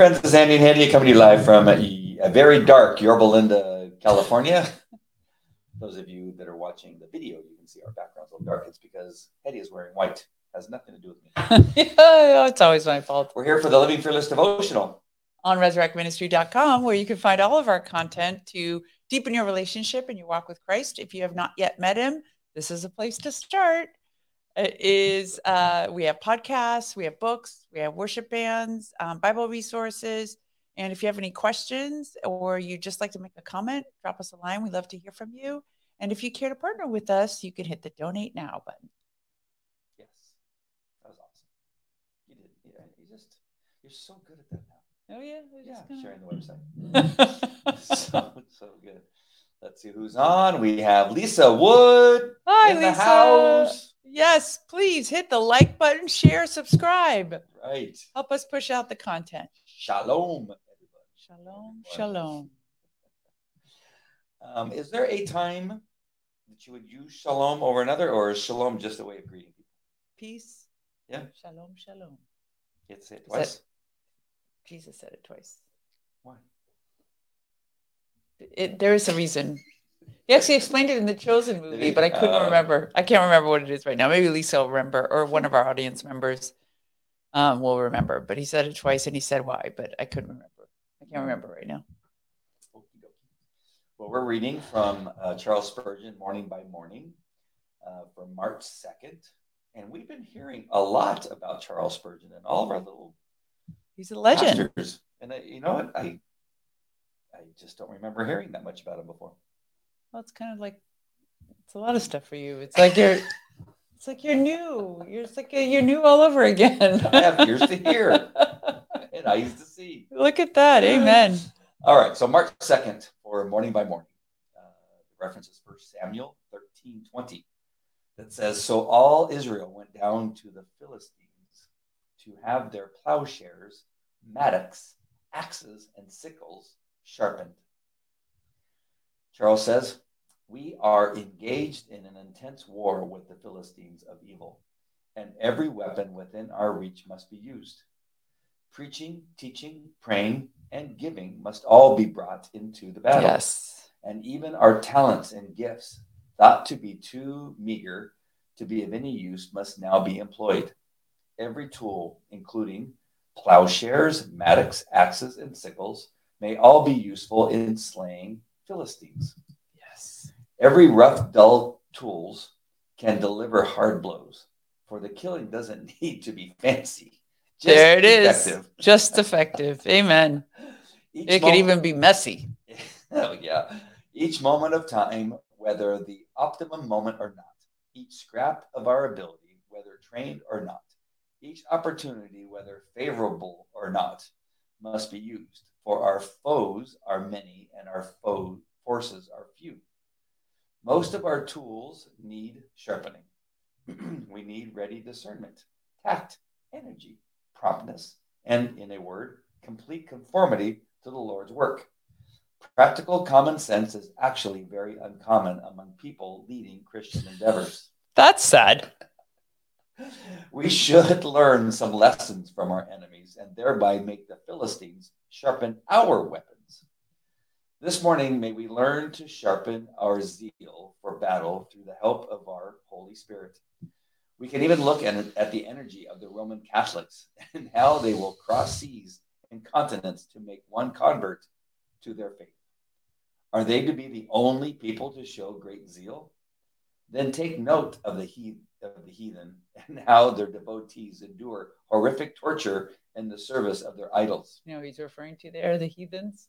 friends, this is Andy and Hedy coming to you live from a very dark Yorba Linda, California. Those of you that are watching the video, you can see our background's a little dark. It's because Hedy is wearing white. Has nothing to do with me. yeah, it's always my fault. We're here for the Living Fearless devotional. On resurrectministry.com, where you can find all of our content to deepen your relationship and your walk with Christ. If you have not yet met him, this is a place to start. It is uh, we have podcasts, we have books, we have worship bands, um, Bible resources. And if you have any questions or you just like to make a comment, drop us a line. We love to hear from you. And if you care to partner with us, you can hit the donate now button. Yes, that was awesome. You did. Yeah, you just you're so good at that now. Oh yeah, yeah, gonna... sharing the website. so so good. Let's see who's on. We have Lisa Wood Hi, in Lisa. the house. Yes, please hit the like button, share, subscribe. Right. Help us push out the content. Shalom, everybody. Shalom, shalom. Um, is there a time that you would use shalom over another, or is shalom just a way of greeting people? Peace. Yeah. Shalom, shalom. It's say it twice. That, Jesus said it twice. Why? It, there is a reason. He actually explained it in the Chosen movie, but I couldn't uh, remember. I can't remember what it is right now. Maybe Lisa will remember, or one of our audience members um, will remember. But he said it twice, and he said why, but I couldn't remember. I can't remember right now. Well, we're reading from uh, Charles Spurgeon, Morning by Morning, uh, from March 2nd. And we've been hearing a lot about Charles Spurgeon and all of our little. He's a legend. And I, you know what? I I just don't remember hearing that much about him before. Well, it's kind of like it's a lot of stuff for you. It's like you're it's like you're new. You're like you're new all over again. I have ears to hear and eyes to see. Look at that. Amen. All right. So March 2nd for morning by morning. Uh, the reference is First Samuel 13 20 that says, So all Israel went down to the Philistines to have their plowshares, mattocks, axes, and sickles sharpened. Charles says, We are engaged in an intense war with the Philistines of evil, and every weapon within our reach must be used. Preaching, teaching, praying, and giving must all be brought into the battle. Yes. And even our talents and gifts, thought to be too meager to be of any use, must now be employed. Every tool, including plowshares, mattocks, axes, and sickles, may all be useful in slaying Philistines. Yes. Every rough, dull tools can deliver hard blows, for the killing doesn't need to be fancy. Just there it effective. is. Just effective. Amen. Each it could even be messy. oh, yeah. Each moment of time, whether the optimum moment or not, each scrap of our ability, whether trained or not, each opportunity, whether favorable or not, must be used for our foes are many and our foe forces are few. Most of our tools need sharpening. we need ready discernment, tact, energy, promptness, and, in a word, complete conformity to the Lord's work. Practical common sense is actually very uncommon among people leading Christian endeavors. That's sad. We should learn some lessons from our enemies and thereby make the Philistines sharpen our weapons. This morning, may we learn to sharpen our zeal for battle through the help of our Holy Spirit. We can even look at, at the energy of the Roman Catholics and how they will cross seas and continents to make one convert to their faith. Are they to be the only people to show great zeal? Then take note of the heathen of the heathen and how their devotees endure horrific torture in the service of their idols. You know, he's referring to there the heathens,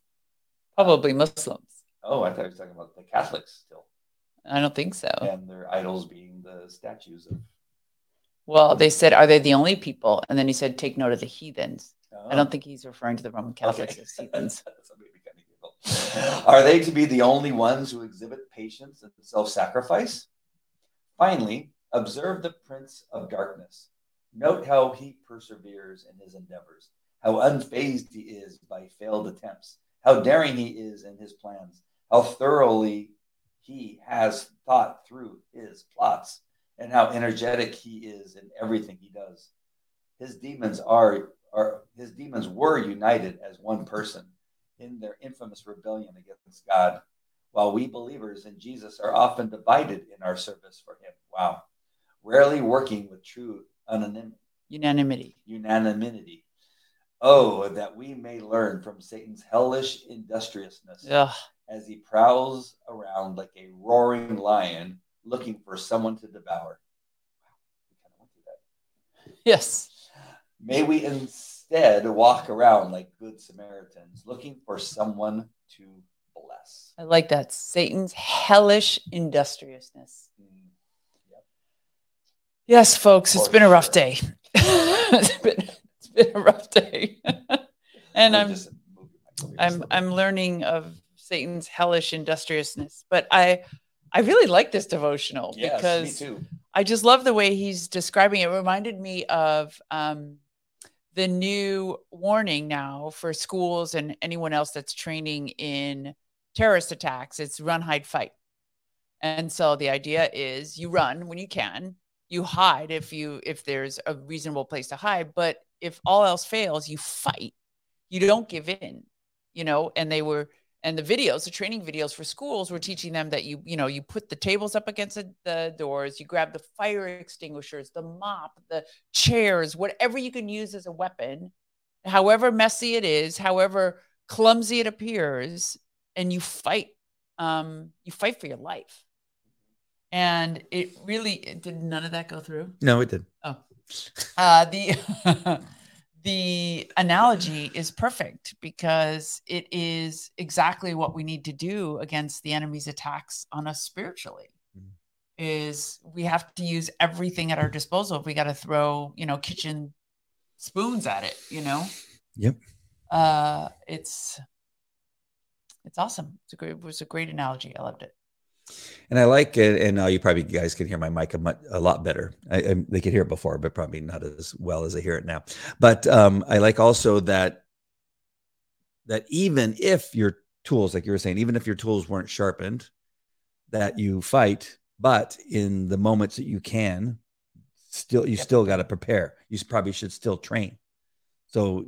probably Muslims. Oh, I thought he was talking about the Catholics still. I don't think so. And their idols being the statues of. Well, they said, "Are they the only people?" And then he said, "Take note of the heathens." Oh. I uh-huh. don't think he's referring to the Roman Catholics okay. as heathens. Are they to be the only ones who exhibit patience and self-sacrifice? Finally, Observe the prince of darkness. Note how he perseveres in his endeavors, how unfazed he is by failed attempts, how daring he is in his plans, how thoroughly he has thought through his plots, and how energetic he is in everything he does. His demons are or his demons were united as one person in their infamous rebellion against God, while we believers in Jesus are often divided in our service for him. Wow. Rarely working with true unanimity. Unanimity. Unanimity. Oh, that we may learn from Satan's hellish industriousness Ugh. as he prowls around like a roaring lion looking for someone to devour. Wow, we kind of went through that. Yes. May we instead walk around like good Samaritans, looking for someone to bless. I like that. Satan's hellish industriousness. Mm, Yes, folks, it's been a rough day. it's been it's been a rough day. and I'm just move your mic over here just a I'm. I'm learning of Satan's hellish industriousness. But I I really like this devotional yes, because. I just love the way he's describing it. It reminded me of um, the new warning now for schools and anyone else that's training in terrorist attacks. It's run, hide, fight. And so the idea is you run when you can, you hide if you if there's a reasonable place to hide, but if all else fails, you fight. You don't give in, you know, and they were and the videos the training videos for schools were teaching them that you you know you put the tables up against the, the doors you grab the fire extinguishers the mop the chairs whatever you can use as a weapon however messy it is however clumsy it appears and you fight um you fight for your life and it really did none of that go through No, it did. Oh, uh, the the analogy is perfect because it is exactly what we need to do against the enemy's attacks on us spiritually. Mhm. Is we have to use everything at our disposal. If we got to throw, you know, kitchen spoons at it, you know. Yep. Uh, it's it's awesome. It's a great. It was a great analogy. I loved it. And I like it. And now you probably guys can hear my mic a, mu- a lot better. I, I, they could hear it before, but probably not as well as they hear it now. But um, I like also that that even if your tools, like you were saying, even if your tools weren't sharpened, that you fight. But in the moments that you can, still you still got to prepare. You probably should still train. So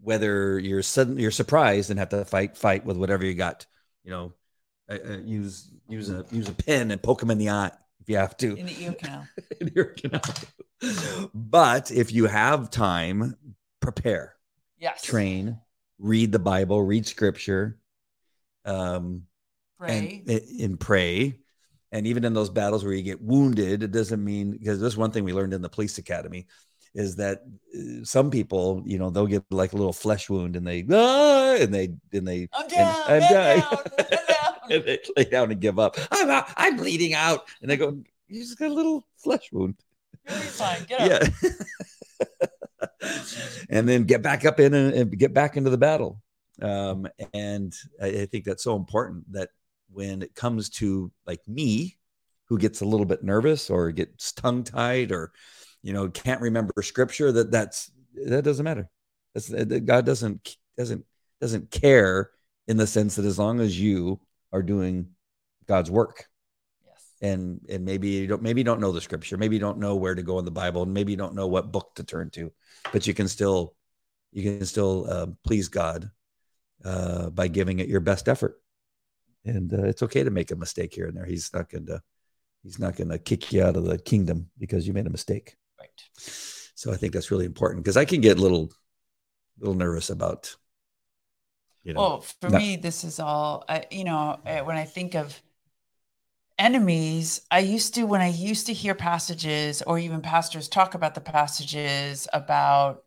whether you're sudden you're surprised and have to fight fight with whatever you got, you know, uh, uh, use use a use a pen and poke them in the eye if you have to. In the ear canal. In your canal. but if you have time, prepare, Yes. train, read the Bible, read Scripture, um, Pray. and, and pray. And even in those battles where you get wounded, it doesn't mean because there's one thing we learned in the police academy is that uh, some people, you know, they'll get like a little flesh wound and they ah, and they and they I'm and down. I'm man down. Down, man down. and they lay down and give up. I'm out, I'm bleeding out, and they go, "You just got a little flesh wound." You'll be fine. Get up. Yeah. and then get back up in and, and get back into the battle. Um, and I, I think that's so important that when it comes to like me, who gets a little bit nervous or gets tongue tied or you know can't remember scripture, that that's that doesn't matter. That's that God doesn't doesn't doesn't care in the sense that as long as you are doing God's work. Yes. and and maybe you don't maybe you don't know the scripture. Maybe you don't know where to go in the bible. And maybe you don't know what book to turn to. But you can still you can still uh, please god uh, by giving it your best effort. And uh, it's okay to make a mistake here and there. He's not going to he's not going to kick you out of the kingdom because you made a mistake. Right. so i think that's really important because i can get a little little nervous about you know Well, for No. me, this is all, I, you know, uh, when I think of enemies, I used to, when I used to hear passages or even pastors talk about the passages about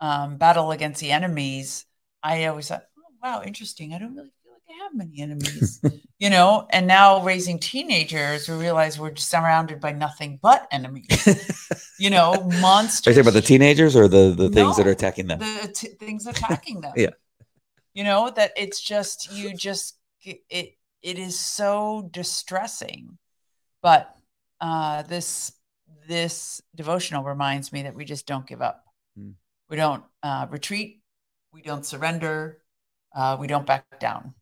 um, battle against the enemies, I always thought, oh, wow, interesting. I don't really feel like I have many enemies, you know? And now raising teenagers, we realize we're surrounded by nothing but enemies, you know, monsters. are you talking about the teenagers or the the things that are attacking them the t- things attacking them. Yeah. You know that it's just you just it it is so distressing. But uh this this devotional reminds me that we just don't give up. Mm. We don't uh retreat, we don't surrender, uh we don't back down.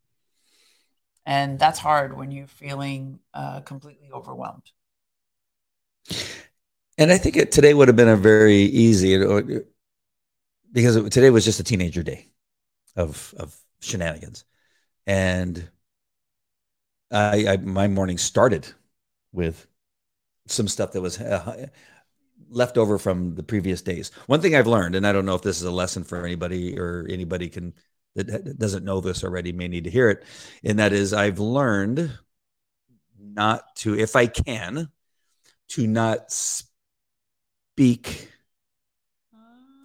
And that's hard when you're feeling uh completely overwhelmed. And I think it today would have been a very easy. Because it, today was just a teenager day of of shenanigans, and I, I my morning started with some stuff that was uh, left over from the previous days. One thing I've learned, and I don't know if this is a lesson for anybody or anybody can that doesn't know this already may need to hear it, and that is I've learned not to, if I can, to not speak.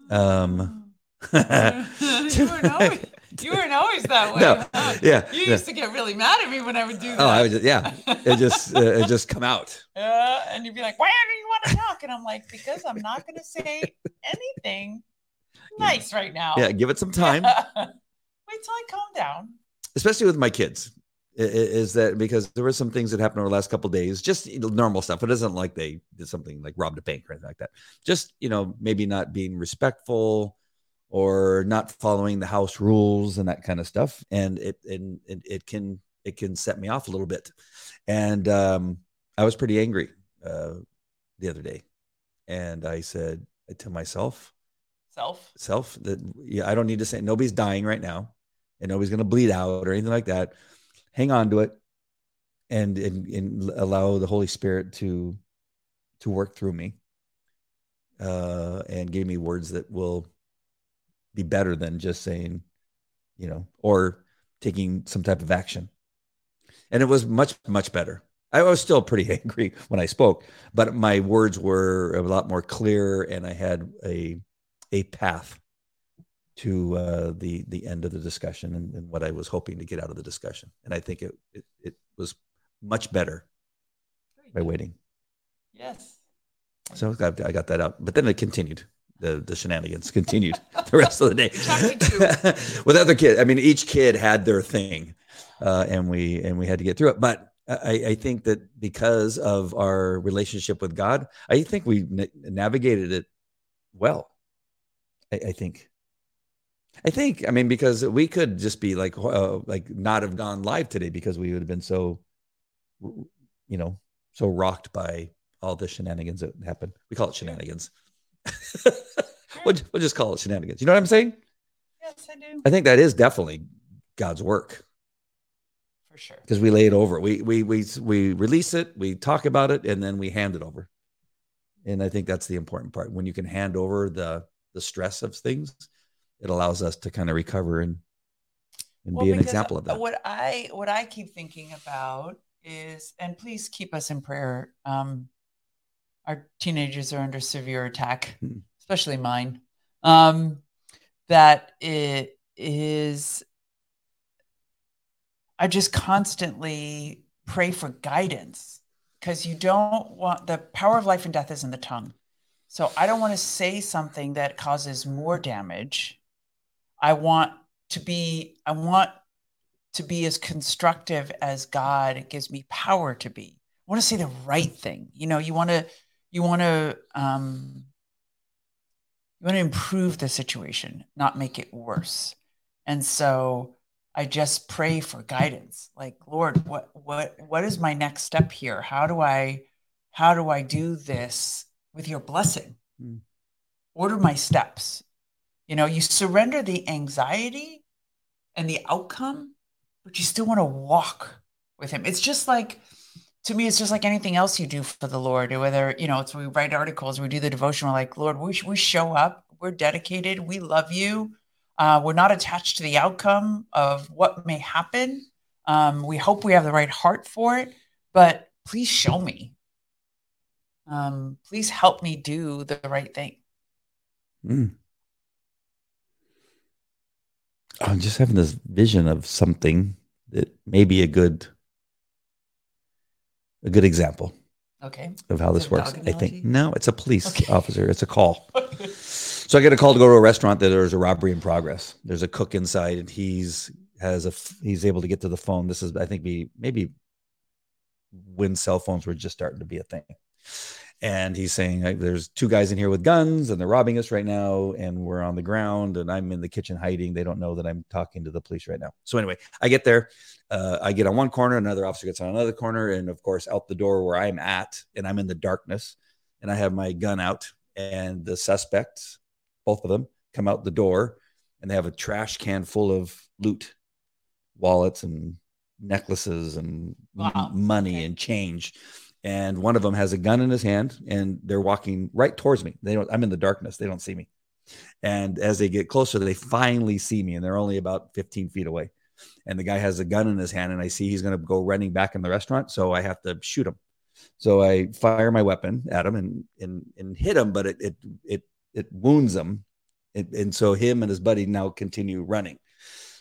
Um, you, weren't always, you weren't always that way. No, huh? yeah, You yeah. used to get really mad at me when I would do that. Oh, I would just, yeah, it just uh, it just come out. Yeah, and you'd be like, "Why do you want to talk?" And I'm like, "Because I'm not going to say anything nice right now." Yeah, give it some time, Wait till I calm down. especially with my kids. Is that because there were some things that happened over the last couple of days, just normal stuff. It isn't like they did something like robbed a bank or anything like that. Just you know, maybe not being respectful or not following the house rules and that kind of stuff. And it and it, it can it can set me off a little bit. And um, I was pretty angry uh, the other day, and I said to myself, Self. self that yeah, I don't need to say nobody's dying right now and nobody's going to bleed out or anything like that. Hang on to it and, and and allow the Holy Spirit to to work through me. Uh and gave me words that will be better than just saying, you know, or taking some type of action. And it was much much better. I was still pretty angry when I spoke, but my words were a lot more clear and I had a a path to uh, the the end of the discussion and, and what I was hoping to get out of the discussion. And I think it it, it was much better by waiting. Yes. So I, I got that out, but then it continued. The the shenanigans continued the rest of the day with other kids. I mean, each kid had their thing, uh, and we and we had to get through it. But I, I think that because of our relationship with God, I think we na- navigated it well. I, I think. I think. I mean, because we could just be like, uh, like not have gone live today because we would have been so, you know, so rocked by all the shenanigans that happened. We call it shenanigans. we'll, we'll just call it shenanigans. You know what I'm saying? Yes, I do. I think that is definitely God's work For sure. because we lay it over. We we we we release it, we talk about it, and then we hand it over. And I think that's the important part. When you can hand over the the stress of things, it allows us to kind of recover and and Well, be an example of that. What I what I keep thinking about is, and please keep us in prayer. Um, our teenagers are under severe attack, Hmm. especially mine. Um, that it is. I just constantly pray for guidance because you don't want the power of life and death is in the tongue. So I don't want to say something that causes more damage. I want to be I want to be as constructive as God gives me power to be. I want to say the right thing. You know, you want to you want to um you want to improve the situation, not make it worse. And so I just pray for guidance. Like, Lord, what what what is my next step here? How do I how do I do this with your blessing? Hmm. Order my steps. You know, you surrender the anxiety and the outcome, but you still want to walk with him. It's just like to me, it's just like anything else you do for the Lord. Whether you know, it's we write articles, we do the devotion. We're like, Lord, we we show up. We're dedicated. We love you. Uh, we're not attached to the outcome of what may happen. Um, we hope we have the right heart for it, but please show me. Um, please help me do the right thing. Mm. I'm just having this vision of something that may be a good a good example Okay. of how Is this works. I think no, it's a police Okay. officer. It's a call. So I get a call to go to a restaurant that there's a robbery in progress. There's a cook inside, and he's has a he's able to get to the phone. This is I think be maybe when cell phones were just starting to be a thing. And he's saying like, there's two guys in here with guns, and they're robbing us right now, and we're on the ground, and I'm in the kitchen hiding. They don't know that I'm talking to the police right now. So anyway, I get there. Uh, I get on one corner, another officer gets on another corner, and of course, out the door where I'm at, and I'm in the darkness, and I have my gun out, and the suspects, both of them, come out the door and they have a trash can full of loot, wallets and necklaces and Wow. money Okay. and change. And one of them has a gun in his hand and they're walking right towards me. They don't, I'm in the darkness. They don't see me. And as they get closer, they finally see me and they're only about 15 feet away. And the guy has a gun in his hand and I see he's going to go running back in the restaurant. So I have to shoot him. So I fire my weapon at him and, and, and hit him, but it, it, it, it wounds him. And so him and his buddy now continue running.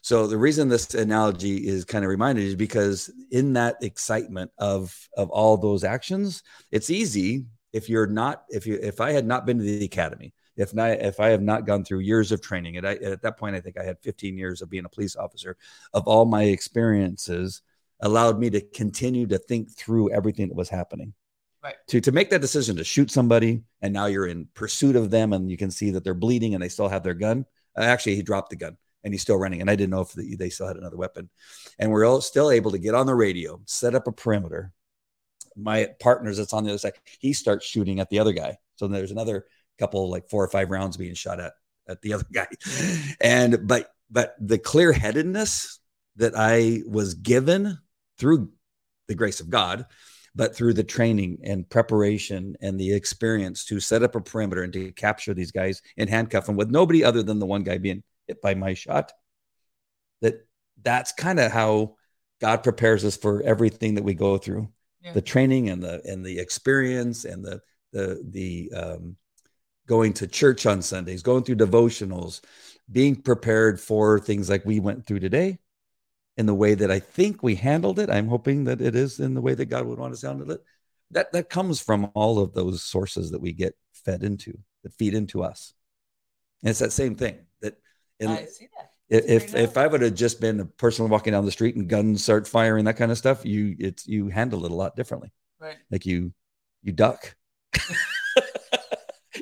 So the reason this analogy is kind of reminded is because in that excitement of of all those actions, it's easy if you're not if you if I had not been to the academy, if not if I have not gone through years of training, and I, at that point I think I had 15 years of being a police officer, of all my experiences allowed me to continue to think through everything that was happening. Right. To to make that decision to shoot somebody, and now you're in pursuit of them, and you can see that they're bleeding and they still have their gun. Uh, Actually, he dropped the gun and he's still running. And I didn't know if the, they still had another weapon. And we're all still able to get on the radio, set up a perimeter. My partners that's on the other side, he starts shooting at the other guy. So there's another couple, like four or five rounds being shot at at the other guy. And but but the clear headedness that I was given through the grace of God, but through the training and preparation and the experience to set up a perimeter and to capture these guys and handcuff them with nobody other than the one guy being hit by my shot. That that's kind of how God prepares us for everything that we go through. Yeah. The training and the and the experience and the the the um, going to church on Sundays, going through devotionals, being prepared for things like we went through today in the way that I think we handled it. I'm hoping that it is in the way that God would want us to handle it. That that comes from all of those sources that we get fed into, that feed into us. And it's that same thing that in, I see that. if if, if I would have just been a person walking down the street and guns start firing that kind of stuff, you it's you handle it a lot differently. Right. Like you you duck.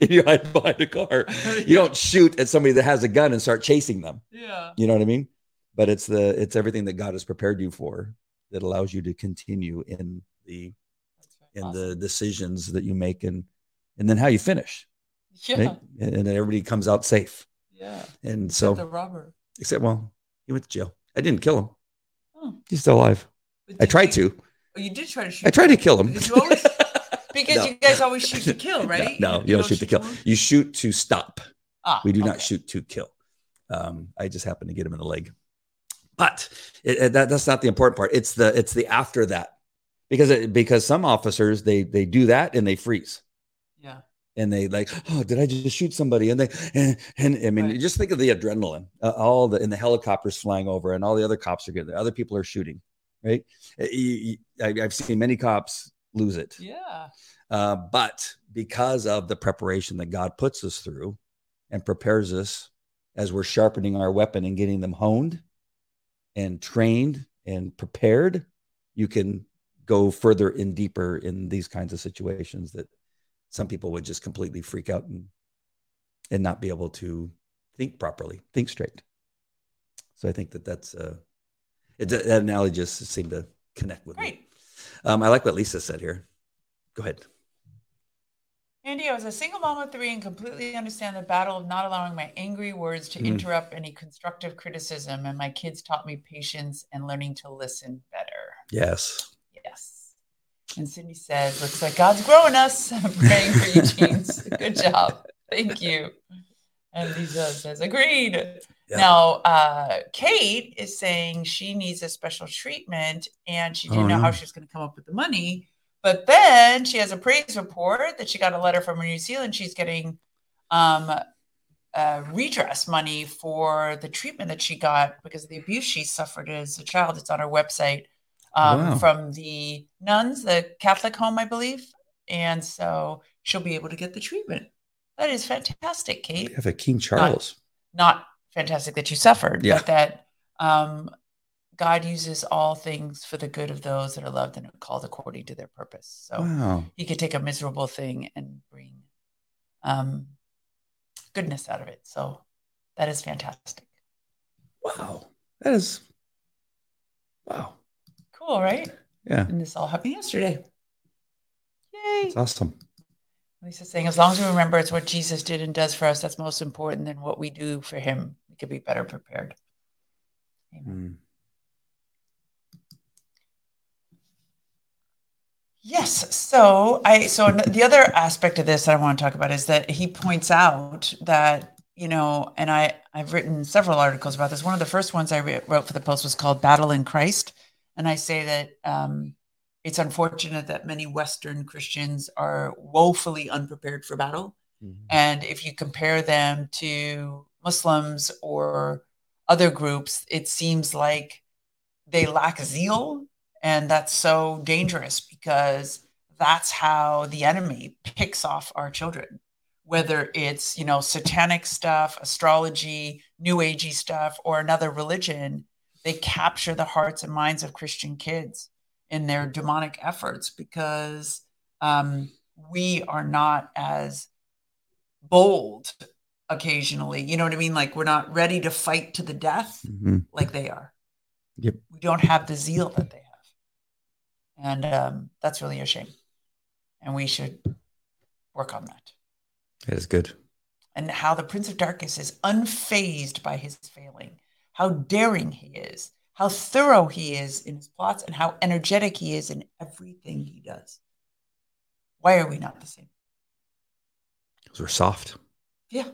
you hide behind a car. You don't shoot at somebody that has a gun and start chasing them. Yeah. You know what I mean? But it's the it's everything that God has prepared you for that allows you to continue in the in Awesome. the decisions that you make and and then how you finish. yeah. Right? And, and everybody comes out safe. Yeah. And So so the robber. except well, he went to jail. I didn't kill him. Oh. He's still alive. I tried you- to. Oh, you did try to shoot. I tried to kill him. Because you No. you guys always shoot to kill, right? No, you don't shoot to kill. You shoot to stop. Ah, We do not shoot to kill. Um, I just happened to get him in the leg, but it, it- that, that's not the important part. It's the it's the after that because it, because some officers they they do that and they freeze Yeah. and they like oh did I just shoot somebody and they and, and I mean Right. just think of the adrenaline uh, all the and the helicopters flying over and all the other cops are getting there other people are shooting right you- you- I, I've seen many cops lose it Yeah. uh, but because of the preparation that God puts us through and prepares us as we're sharpening our weapon and getting them honed and trained and prepared, you can go further and deeper in these kinds of situations that some people would just completely freak out and and not be able to think properly, think straight. So I think that that's uh, it, that analogy just seemed to connect with me. Um, I like what Lisa said here. Go ahead. Andy, I was a single mom of three and completely understand the battle of not allowing my angry words to Mhm. interrupt any constructive criticism. And my kids taught me patience and learning to listen better. Yes. Yes. And Cindy says, looks like God's growing us. I'm praying for you, teens. Good job. Thank you. And Lisa says, agreed. Yeah. Now, uh, Kate is saying she needs a special treatment and she didn't Oh, know how no. she was going to come up with the money. But then she has a praise report that she got a letter from New Zealand. She's getting um, uh, redress money for the treatment that she got because of the abuse she suffered as a child. It's on her website um, Wow. from the nuns, the Catholic home, I believe. And so she'll be able to get the treatment. That is fantastic, Kate We have a King Charles. not fantastic that you suffered, Yeah. but that um, God uses all things for the good of those that are loved and are called according to their purpose. So Wow. he could take a miserable thing and bring um, goodness out of it. So that is fantastic. Wow. That is wow. Cool, right? Yeah. And this all happened yesterday. Yay. It's awesome. Lisa's saying, as long as we remember it's what Jesus did and does for us, that's most important than what we do for him. We could be better prepared. Amen. Mm. Yes. So I so the other aspect of this that I want to talk about is that he points out that you know, and I I've written several articles about this. One of the first ones I wrote for the post was called "Battle in Christ," and I say that um, it's unfortunate that many Western Christians are woefully unprepared for battle, mm-hmm. and if you compare them to Muslims or other groups, it seems like they lack zeal and that's so dangerous because that's how the enemy picks off our children. Whether it's, you know, satanic stuff, astrology, new agey stuff, or another religion, they capture the hearts and minds of Christian kids in their demonic efforts because um, we are not as bold occasionally. You know what I mean? Like we're not ready to fight to the death mm-hmm. like they are. Yep. We don't have the zeal that they have. And um, that's really a shame. And we should work on that. That is good. And how the Prince of Darkness is unfazed by his failing, how daring he is, how thorough he is in his plots, and how energetic he is in everything he does. Why are we not the same? Because we're soft. Yeah.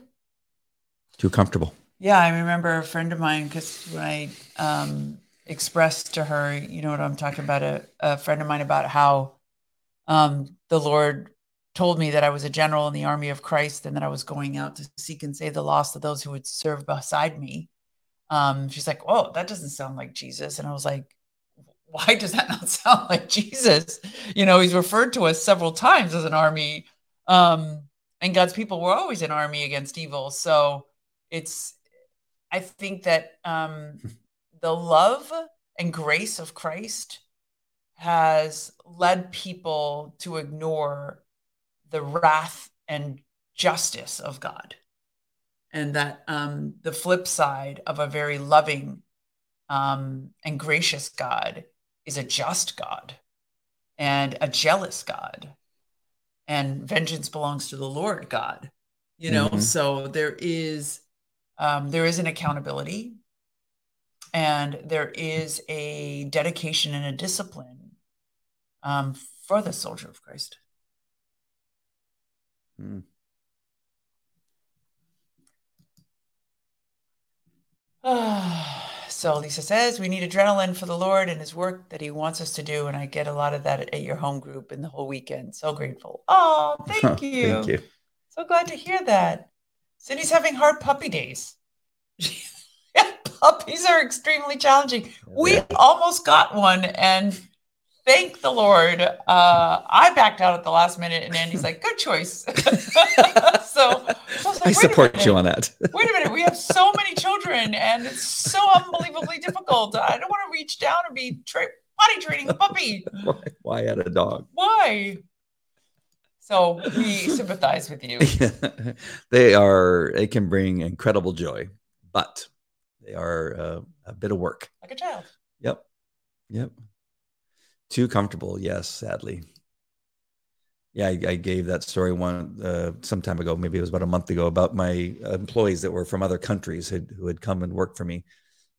Too comfortable. Yeah, I remember a friend of mine because when I um, expressed to her, you know what I'm talking about, a, a friend of mine about how um, the Lord told me that I was a general in the army of Christ and that I was going out to seek and save the lost of those who would serve beside me. Um, she's like, "Oh, that doesn't sound like Jesus," and I was like, "Why does that not sound like Jesus?" You know, he's referred to us several times as an army, um, and God's people were always an army against evil. So it's, I think that um, the love and grace of Christ has led people to ignore the wrath and justice of God. And that um, the flip side of a very loving um, and gracious God is a just God and a jealous God. And vengeance belongs to the Lord God. You know, mm-hmm. so there is um, there is an accountability and there is a dedication and a discipline um, for the soldier of Christ. Hmm. so Lisa says we need adrenaline for the Lord and His work that He wants us to do, and I get a lot of that at your home group in the whole weekend. So grateful. Oh, thank you. thank you. So glad to hear that. Cindy's having hard puppy days. puppies are extremely challenging. We almost got one, and thank the Lord, uh, I backed out at the last minute, and Andy's like, "Good choice." so, so I, like, I support you on that. wait a minute, we have so many children, and it's so unbelievably difficult. I don't want to reach down and be tra- potty training a puppy. Why, why add a dog? Why? So we sympathize with you. they are. They can bring incredible joy, but they are uh, a bit of work. Like a child. Yep. Yep. Too comfortable. Yes, sadly. Yeah, I, I gave that story one uh, some time ago. Maybe it was about a month ago about my employees that were from other countries who, who had come and worked for me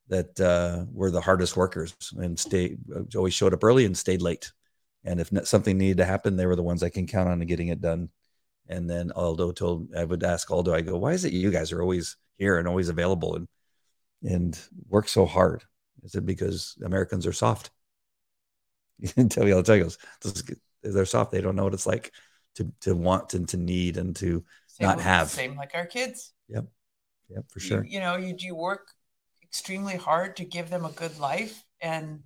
that uh, were the hardest workers and stayed always showed up early and stayed late. And if something needed to happen, they were the ones I can count on getting it done. And then Aldo told I would ask Aldo, I go, why is it you guys are always here and always available? And and work so hard? Is it because Americans are soft? Tell me all the time. Goes, they're soft. They don't know what it's like to to want and to need and to same not have. Same like our kids. Yep. Yep, for sure. You, you know, you do work extremely hard to give them a good life, and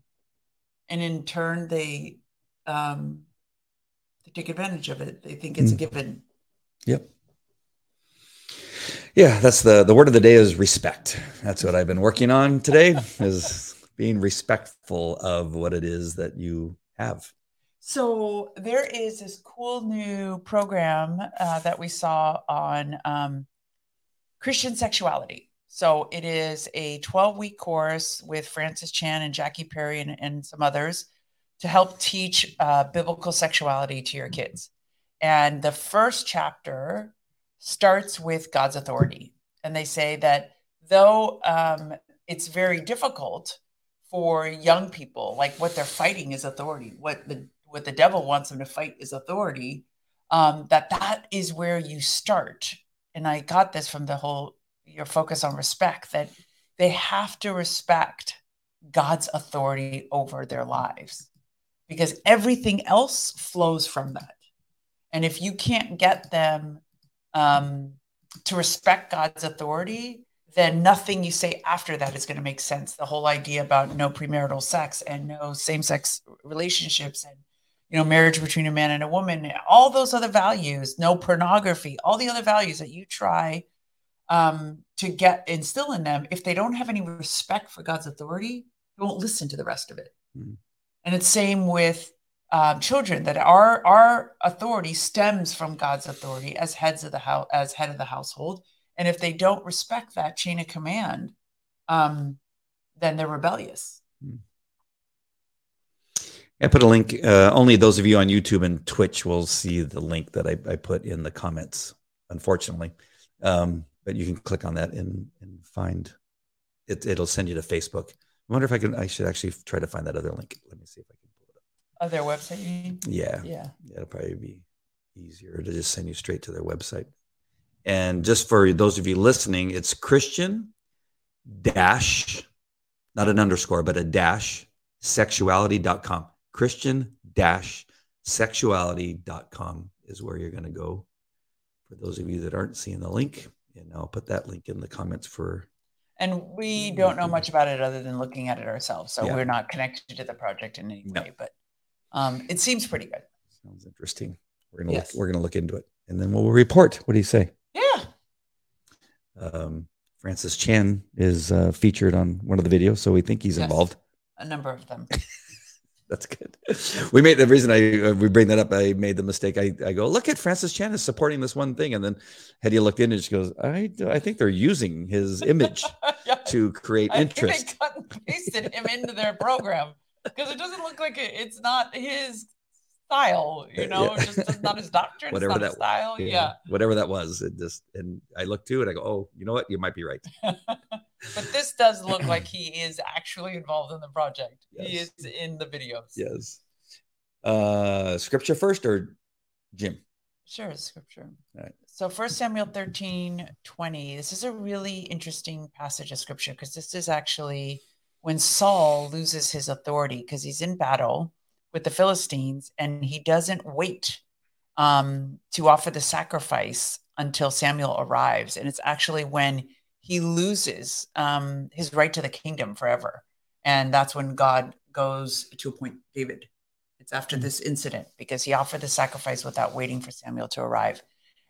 and in turn they um they take advantage of it. They think it's mm. a given. Yep. Yeah, that's the the word of the day is respect. That's what I've been working on today is being respectful of what it is that you have. So there is this cool new program uh, that we saw on um, Christian sexuality. So it is a 12 week course with Francis Chan and Jackie Perry and, and some others to help teach uh, biblical sexuality to your kids. And the first chapter starts with God's authority. And they say that though um, it's very difficult for young people, like what they're fighting is authority, what the what the devil wants them to fight is authority, um, that that is where you start. And I got this from the whole your focus on respect that they have to respect God's authority over their lives because everything else flows from that. And if you can't get them um, to respect God's authority, then nothing you say after that is going to make sense. The whole idea about no premarital sex and no same-sex relationships and you know marriage between a man and a woman, all those other values, no pornography, all the other values that you try um, to get instill in them, if they don't have any respect for God's authority, they won't listen to the rest of it. Mm. And it's same with um, children that our our authority stems from God's authority as heads of the house as head of the household. And if they don't respect that chain of command, um, then they're rebellious. Hmm. I put a link. Uh, only those of you on YouTube and Twitch will see the link that I, I put in the comments. Unfortunately, um, but you can click on that and and find it. It'll send you to Facebook. I wonder if I can. I should actually try to find that other link. Let me see if I can pull it up. Oh, their website. Yeah. Yeah. Yeah. It'll probably be easier to just send you straight to their website. And just for those of you listening, it's Christian dash, not an underscore, but a dash sexuality.com. Christian dash sexuality.com is where you're going to go. For those of you that aren't seeing the link, and I'll put that link in the comments for. And we don't know much about it other than looking at it ourselves. So yeah. we're not connected to the project in any no. way, but um, it seems pretty good. Sounds interesting. We're gonna yes. gonna look into it, and then we'll report. What do you say? Um, Francis Chan is uh, featured on one of the videos, so we think he's yes. involved. A number of them. That's good. We made the reason I uh, we bring that up. I made the mistake. I, I go look at Francis Chan is supporting this one thing, and then Hedy looked in and she goes, I I think they're using his image yeah. to create I interest. they cut and pasted him into their program because it doesn't look like it, it's not his style, you know, yeah. just not his doctrine, whatever that style. Yeah. yeah. Whatever that was. It just and I look to it, I go, Oh, you know what? You might be right. but this does look like he is actually involved in the project. Yes. He is in the videos. Yes. Uh scripture first or Jim? Sure, scripture. All right. So first Samuel 13, 20. This is a really interesting passage of scripture because this is actually when Saul loses his authority because he's in battle with the Philistines, and he doesn't wait um, to offer the sacrifice until Samuel arrives. And it's actually when he loses um, his right to the kingdom forever. And that's when God goes to appoint David. It's after this incident because he offered the sacrifice without waiting for Samuel to arrive.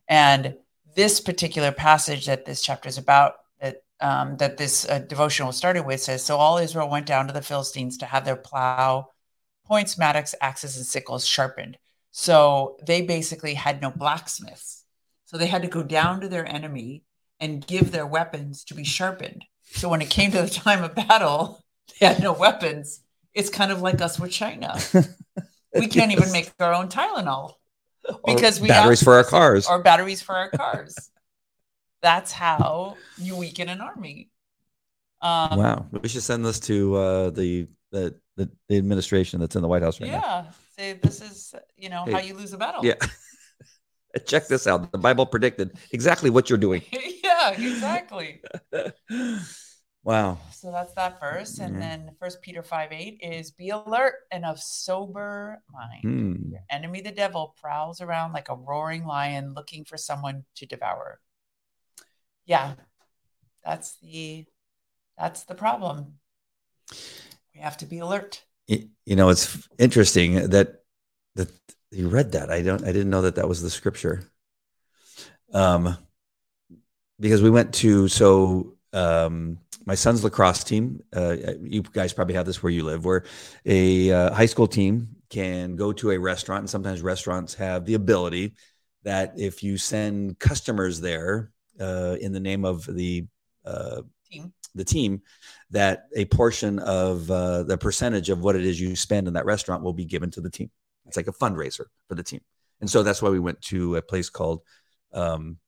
And this particular passage that this chapter is about, that um, that this uh, devotional started with, says, "So all Israel went down to the Philistines to have their plow points, mattocks, axes, and sickles sharpened. So they basically had no blacksmiths. So they had to go down to their enemy and give their weapons to be sharpened. So when it came to the time of battle, they had no weapons. It's kind of like us with China. we can't even make our own Tylenol because or we batteries for our cars or batteries for our cars. That's how you weaken an army. Um, wow, we should send this to uh, the the the, the administration that's in the White House right yeah. now. Yeah, say this is you know hey, how you lose a battle. Yeah. Check this out. The Bible predicted exactly what you're doing. yeah, exactly. wow. So that's that verse. And mm-hmm. then first Peter 5 8 is be alert and of sober mind. Mm. Your enemy, the devil, prowls around like a roaring lion looking for someone to devour. Yeah. That's the that's the problem. We have to be alert. You know, it's interesting that that you read that. I don't. I didn't know that that was the scripture. Um, because we went to so um, my son's lacrosse team. Uh, you guys probably have this where you live, where a uh, high school team can go to a restaurant, and sometimes restaurants have the ability that if you send customers there uh, in the name of the uh, team, the team, that a portion of uh, the percentage of what it is you spend in that restaurant will be given to the team. It's like a fundraiser for the team. And so that's why we went to a place called um,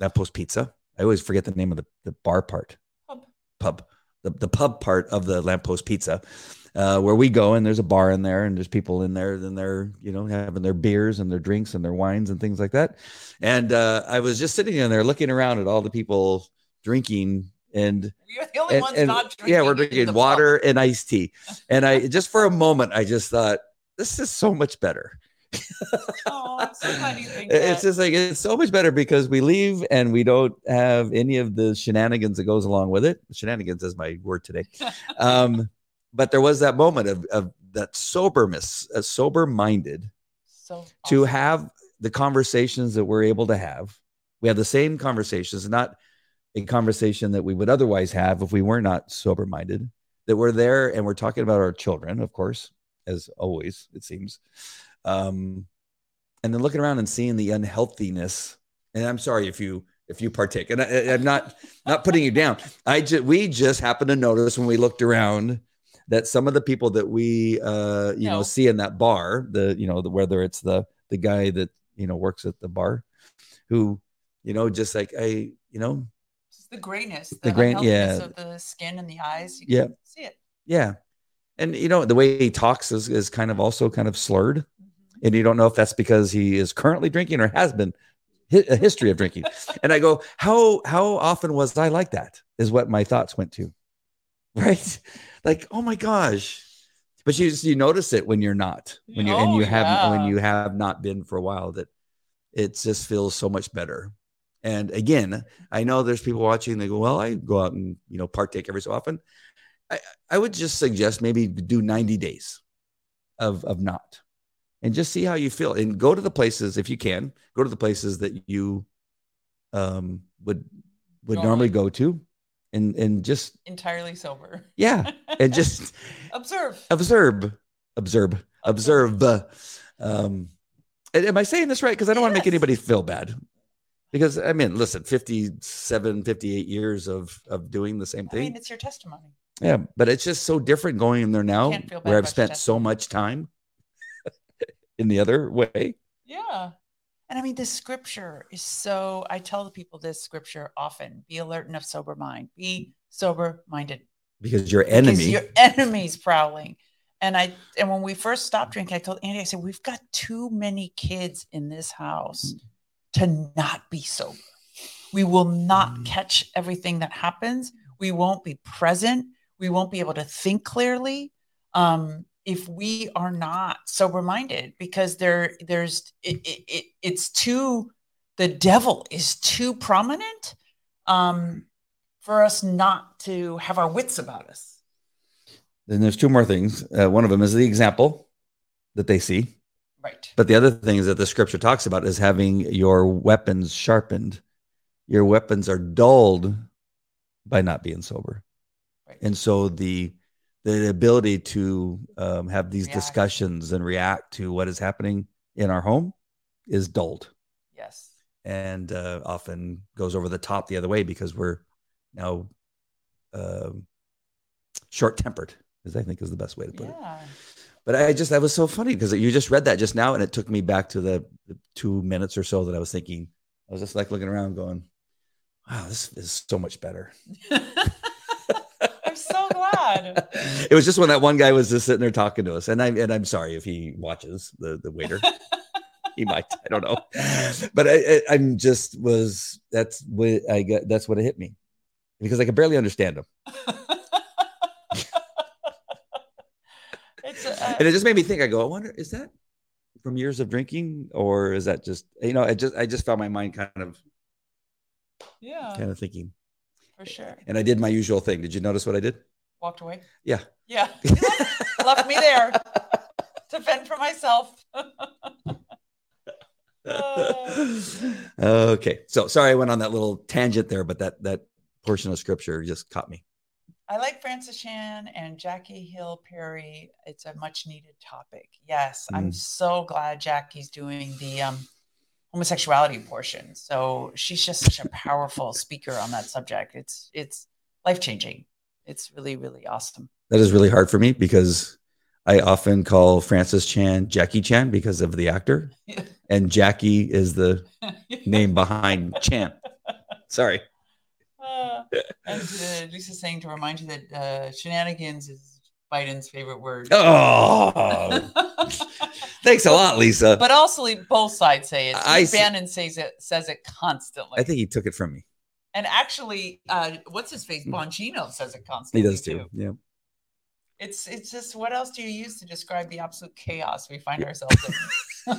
Lamppost Pizza. I always forget the name of the, the bar part. Pub. Pub. The, the pub part of the Lamppost Pizza, uh, where we go and there's a bar in there and there's people in there and they're, you know, having their beers and their drinks and their wines and things like that. And uh, I was just sitting in there looking around at all the people drinking and You're the only and- ones and- not drinking. yeah, we're drinking pub. water and iced tea. And I just for a moment I just thought this is so much better. Oh, so glad you think It's just like it's so much better because we leave and we don't have any of the shenanigans that goes along with it. Shenanigans is my word today. Um, but there was that moment of, of that soberness, a sober minded so to have the conversations that we're able to have. We have the same conversations, not a conversation that we would otherwise have if we were not sober minded. That we're there and we're talking about our children, of course, as always, it seems. Um, and then looking around and seeing the unhealthiness. And I'm sorry if you if you partake, and I, I'm not not putting you down. I just we just happened to notice when we looked around that some of the people that we uh you know see in that bar the you know the, whether it's the the guy that you know works at the bar who you know just like i you know the grayness, the, The grain- yeah. of the skin and the eyes. You Yeah. can see it. yeah and you know the way he talks is, is kind of also kind of slurred Mhm. and you don't know if that's because he is currently drinking or has been a history of drinking and i go how how often was i like that is what my thoughts went to right like oh my gosh but you just, you notice it when you're not when you and Oh, you haven't when you have not been for a while that it just feels so much better and again i know there's people watching they go well i go out and you know partake every so often. I i would just suggest maybe do 90 days of of not and just see how you feel and go to the places if you can go to the places that you um would would normally Normally. go to and and just Entirely sober. yeah and just Observe. observe. Observe. Observe. Um am i saying this right? Because i don't want to make anybody feel bad because i mean listen 57 58 years of of doing the same thing. I thing mean, it's your testimony. yeah but it's just so different going in there now can't feel bad where i've spent so much time in the other way Yeah. And I mean, this scripture is so, I tell the people this scripture often be alert and of sober mind, be sober minded. because your Because enemy your enemy's prowling. And I, and when we first stopped drinking, I told Andy, I said, we've got too many kids in this house to not be sober. We will not Mm. catch everything that happens. We won't be present. We won't be able to think clearly. Um, if we are not sober minded because there there's it, it, it it's too the devil is too prominent um for us not to have our wits about us then there's two more things uh, one of them is the example that they see right But the other things that the scripture talks about is having your weapons sharpened. Your weapons are dulled by not being sober. Right. And so the the ability to um, have these React. discussions and react to what is happening in our home is dulled yes and uh, often goes over the top the other way because we're now um, short tempered, as I think is the best way to put it yeah but I just that was so funny because you just read that just now, and it took me back to the, the two minutes or so that I was thinking. I was just like looking around, going, "Wow, this is so much better." i'm so glad it was just when that one guy was just sitting there talking to us, and I and I'm sorry if he watches the the waiter. he might, I don't know, but I, I I'm just was that's what I got. That's what it hit me because I could barely understand him, it's uh, and it just made me think. I go, I wonder, is that from years of drinking, or is that just you know? I just I just found my mind kind of yeah kind of thinking. for sure and I did my usual thing. Did you notice what I did? walked away Yeah. yeah left me there to fend for myself okay. So sorry I went on that little tangent there, but that that portion of scripture just caught me. I like Francis Chan and Jackie Hill Perry. It's a much needed topic. Yes, I'm Mm. so glad Jackie's doing the um, homosexuality portion. So she's just such a powerful speaker on that subject. It's it's life changing. It's really really awesome. That is really hard for me because I often call Francis Chan Jackie Chan because of the actor. And Jackie is the name behind Chan. Sorry. Uh, and uh, Lisa's saying to remind you that uh, shenanigans is Biden's favorite word. Oh, thanks a lot, Lisa. but also both sides say it. I Bannon says it says it constantly. I think he took it from me. and actually, uh, what's his face? Bongino says it constantly. He does too. Yeah. It's it's just what else do you use to describe the absolute chaos we find ourselves in?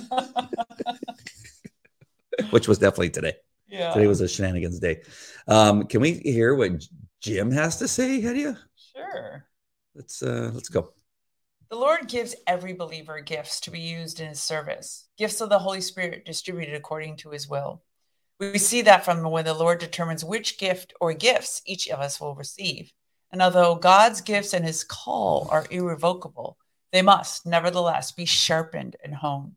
Which was definitely today. Yeah. Today was a shenanigans day. Um, can we hear what Jim has to say, Hedy? sure. Let's uh let's go. The Lord gives every believer gifts to be used in his service, gifts of the Holy Spirit distributed according to his will. We see that from when the Lord determines which gift or gifts each of us will receive. And although God's gifts and his call are irrevocable, they must nevertheless be sharpened and honed.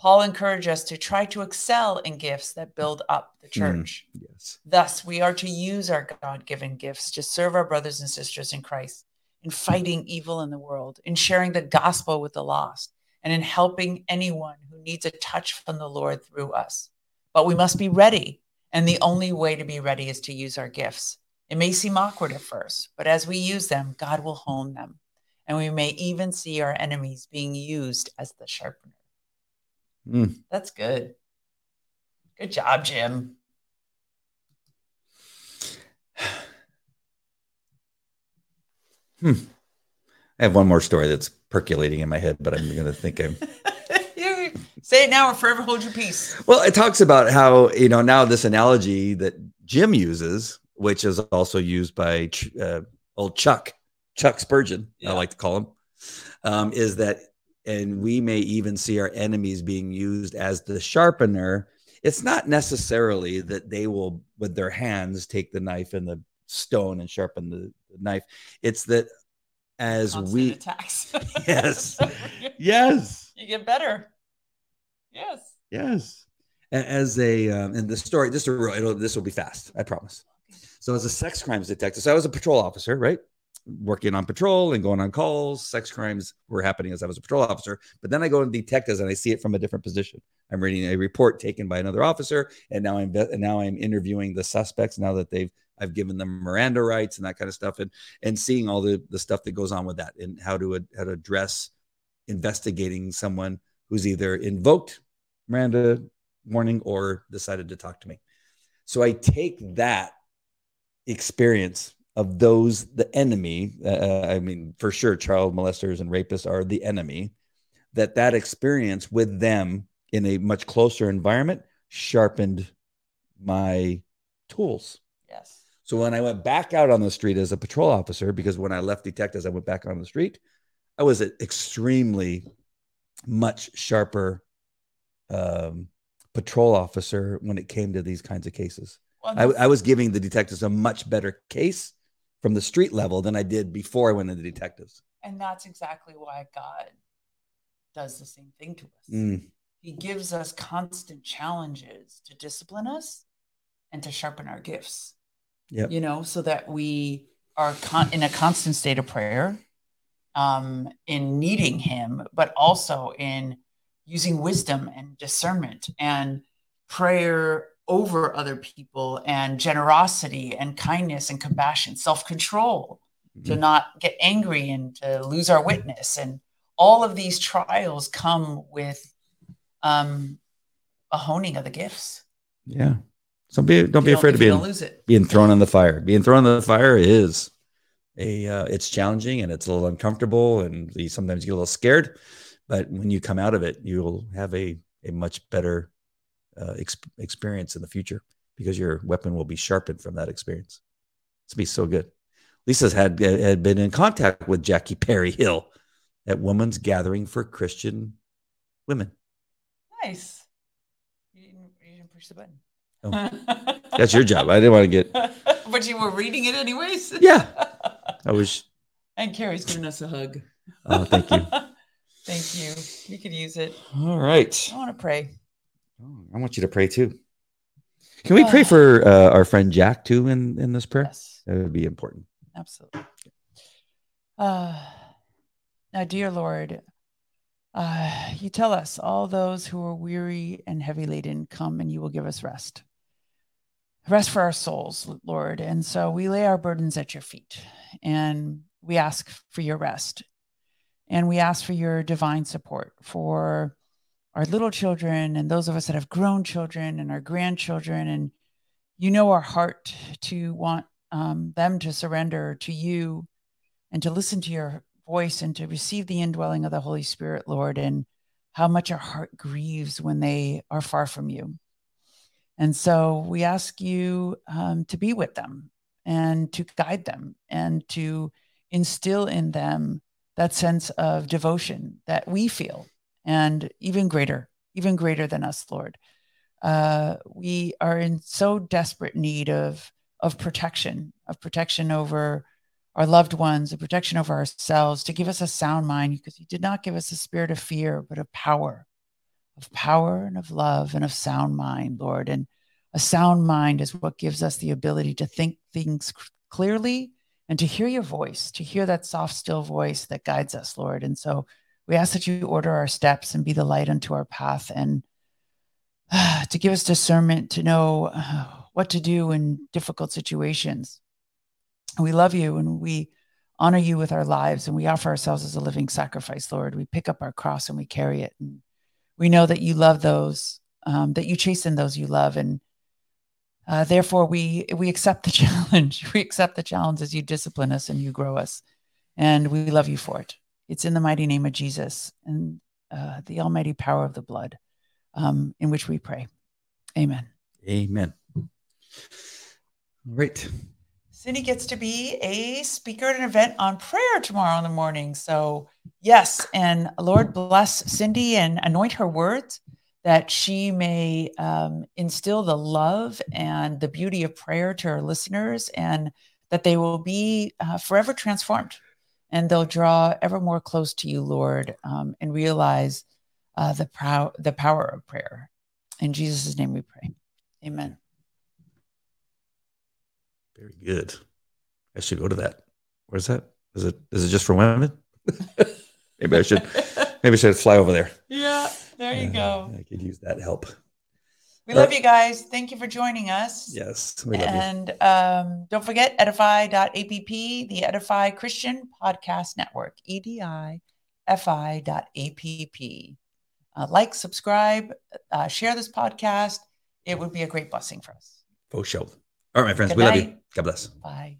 Paul encouraged us to try to excel in gifts that build up the mm, church. Yes. Thus, we are to use our God given gifts to serve our brothers and sisters in Christ, in fighting evil in the world, in sharing the gospel with the lost, and in helping anyone who needs a touch from the Lord through us. But we must be ready, and the only way to be ready is to use our gifts. It may seem awkward at first, but as we use them, God will hone them, and we may even see our enemies being used as the sharpener. Mm. That's good. Good job, Jim. hmm. I have one more story that's percolating in my head, but I'm going to think I'm. You Say it now or forever hold your peace. Well, it talks about how you know now this analogy that Jim uses, which is also used by uh, old Chuck, Chuck Spurgeon, Yeah. I like to call him, um, is that, and we may even see our enemies being used as the sharpener. It's not necessarily that they will, with their hands, take the knife and the stone and sharpen the, knife. It's that as Constant we, attacks. yes, yes, you get better. Yes. Yes. As a um, and the story, this will it'll, this will be fast, I promise. So as a sex crimes detective, so I was a patrol officer, right? Working on patrol and going on calls. Sex crimes were happening as I was a patrol officer, but then I go to detectives and I see it from a different position. I'm reading a report taken by another officer, and now I'm and now I'm interviewing the suspects. Now that they've I've given them Miranda rights and that kind of stuff, and and seeing all the the stuff that goes on with that, and how to how to address investigating someone who's either invoked Miranda warning or decided to talk to me. So I take that experience of those, the enemy, uh, I mean, for sure, child molesters and rapists are the enemy, that that experience with them in a much closer environment sharpened my tools. Yes. So when I went back out on the street as a patrol officer, because when I left detectives, I went back on the street, I was an extremely much sharper um, patrol officer when it came to these kinds of cases. Well, I, I was giving the detectives a much better case from the street level than I did before I went into detectives. and that's exactly why God does the same thing to us. Mm, He gives us constant challenges to discipline us and to sharpen our gifts. Yep. You know, so that we are con- in a constant state of prayer, um, in needing Him, but also in using wisdom and discernment and prayer over other people and generosity and kindness and compassion, self control to Mhm. not get angry and to lose our witness. And all of these trials come with um, a honing of the gifts. Yeah. So be, don't be afraid of being lose it. being thrown in the fire. Being thrown in the fire is a uh, it's challenging and it's a little uncomfortable and you sometimes get a little scared, but when you come out of it, you'll have a a much better uh, ex- experience in the future because your weapon will be sharpened from that experience. It's be so good. Lisa's had had been in contact with Jackie Perry Hill at Women's Gathering for Christian Women. Nice. You didn't, you didn't push the button. Oh. That's your job. I didn't want to get. but you were reading it anyways. Yeah. I was. and Carrie's giving us a hug. Oh, thank you. thank you. You could use it. All right. I want to pray. Oh, I want you to pray too. Can we pray for uh, our friend Jack too in in this prayer? Yes. That would be important. Absolutely. Uh, now, dear Lord, Uh, you tell us, all those who are weary and heavy laden, come and you will give us rest. Rest for our souls, Lord. And so we lay our burdens at your feet and we ask for your rest. And we ask for your divine support for our little children and those of us that have grown children and our grandchildren. And you know our heart to want um, them to surrender to you and to listen to your voice and to receive the indwelling of the Holy Spirit, Lord, and how much our heart grieves when they are far from you. And so we ask you um, to be with them and to guide them and to instill in them that sense of devotion that we feel and even greater, even greater than us, Lord. Uh, we are in so desperate need of of protection, of protection over our loved ones, a protection over ourselves, to give us a sound mind, because you did not give us a spirit of fear, but of power, of power and of love and of sound mind, Lord. And a sound mind is what gives us the ability to think things clearly and to hear your voice, to hear that soft, still voice that guides us, Lord. And so we ask that you order our steps and be the light unto our path and uh, to give us discernment to know uh, what to do in difficult situations we love you and we honor you with our lives and we offer ourselves as a living sacrifice, Lord. We pick up our cross and we carry it. And we know that you love those, um, that you chasten those you love. And uh, therefore, we, we accept the challenge. We accept the challenge as you discipline us and you grow us. And we love you for it. It's in the mighty name of Jesus and uh, the almighty power of the blood um, in which we pray. Amen. Amen. All right. Cindy gets to be a speaker at an event on prayer tomorrow in the morning. So, yes, and Lord bless Cindy and anoint her words that she may um, instill the love and the beauty of prayer to her listeners and that they will be uh, forever transformed and they'll draw ever more close to you, Lord, um, and realize uh, the, prow- the power of prayer. In Jesus' name we pray. Amen. Very good. I should go to that. Where's that? Is it is it just for women? maybe I should maybe I should fly over there. Yeah, there you uh, go. I could use that help. We love you guys. Thank you for joining us. Yes. and um, don't forget edify.app, the Edify Christian Podcast Network, EDI fi.app. Uh, like, subscribe, uh, share this podcast. It would be a great blessing for us. For sure. All right, my friends. Good we night. love you. God bless. Bye.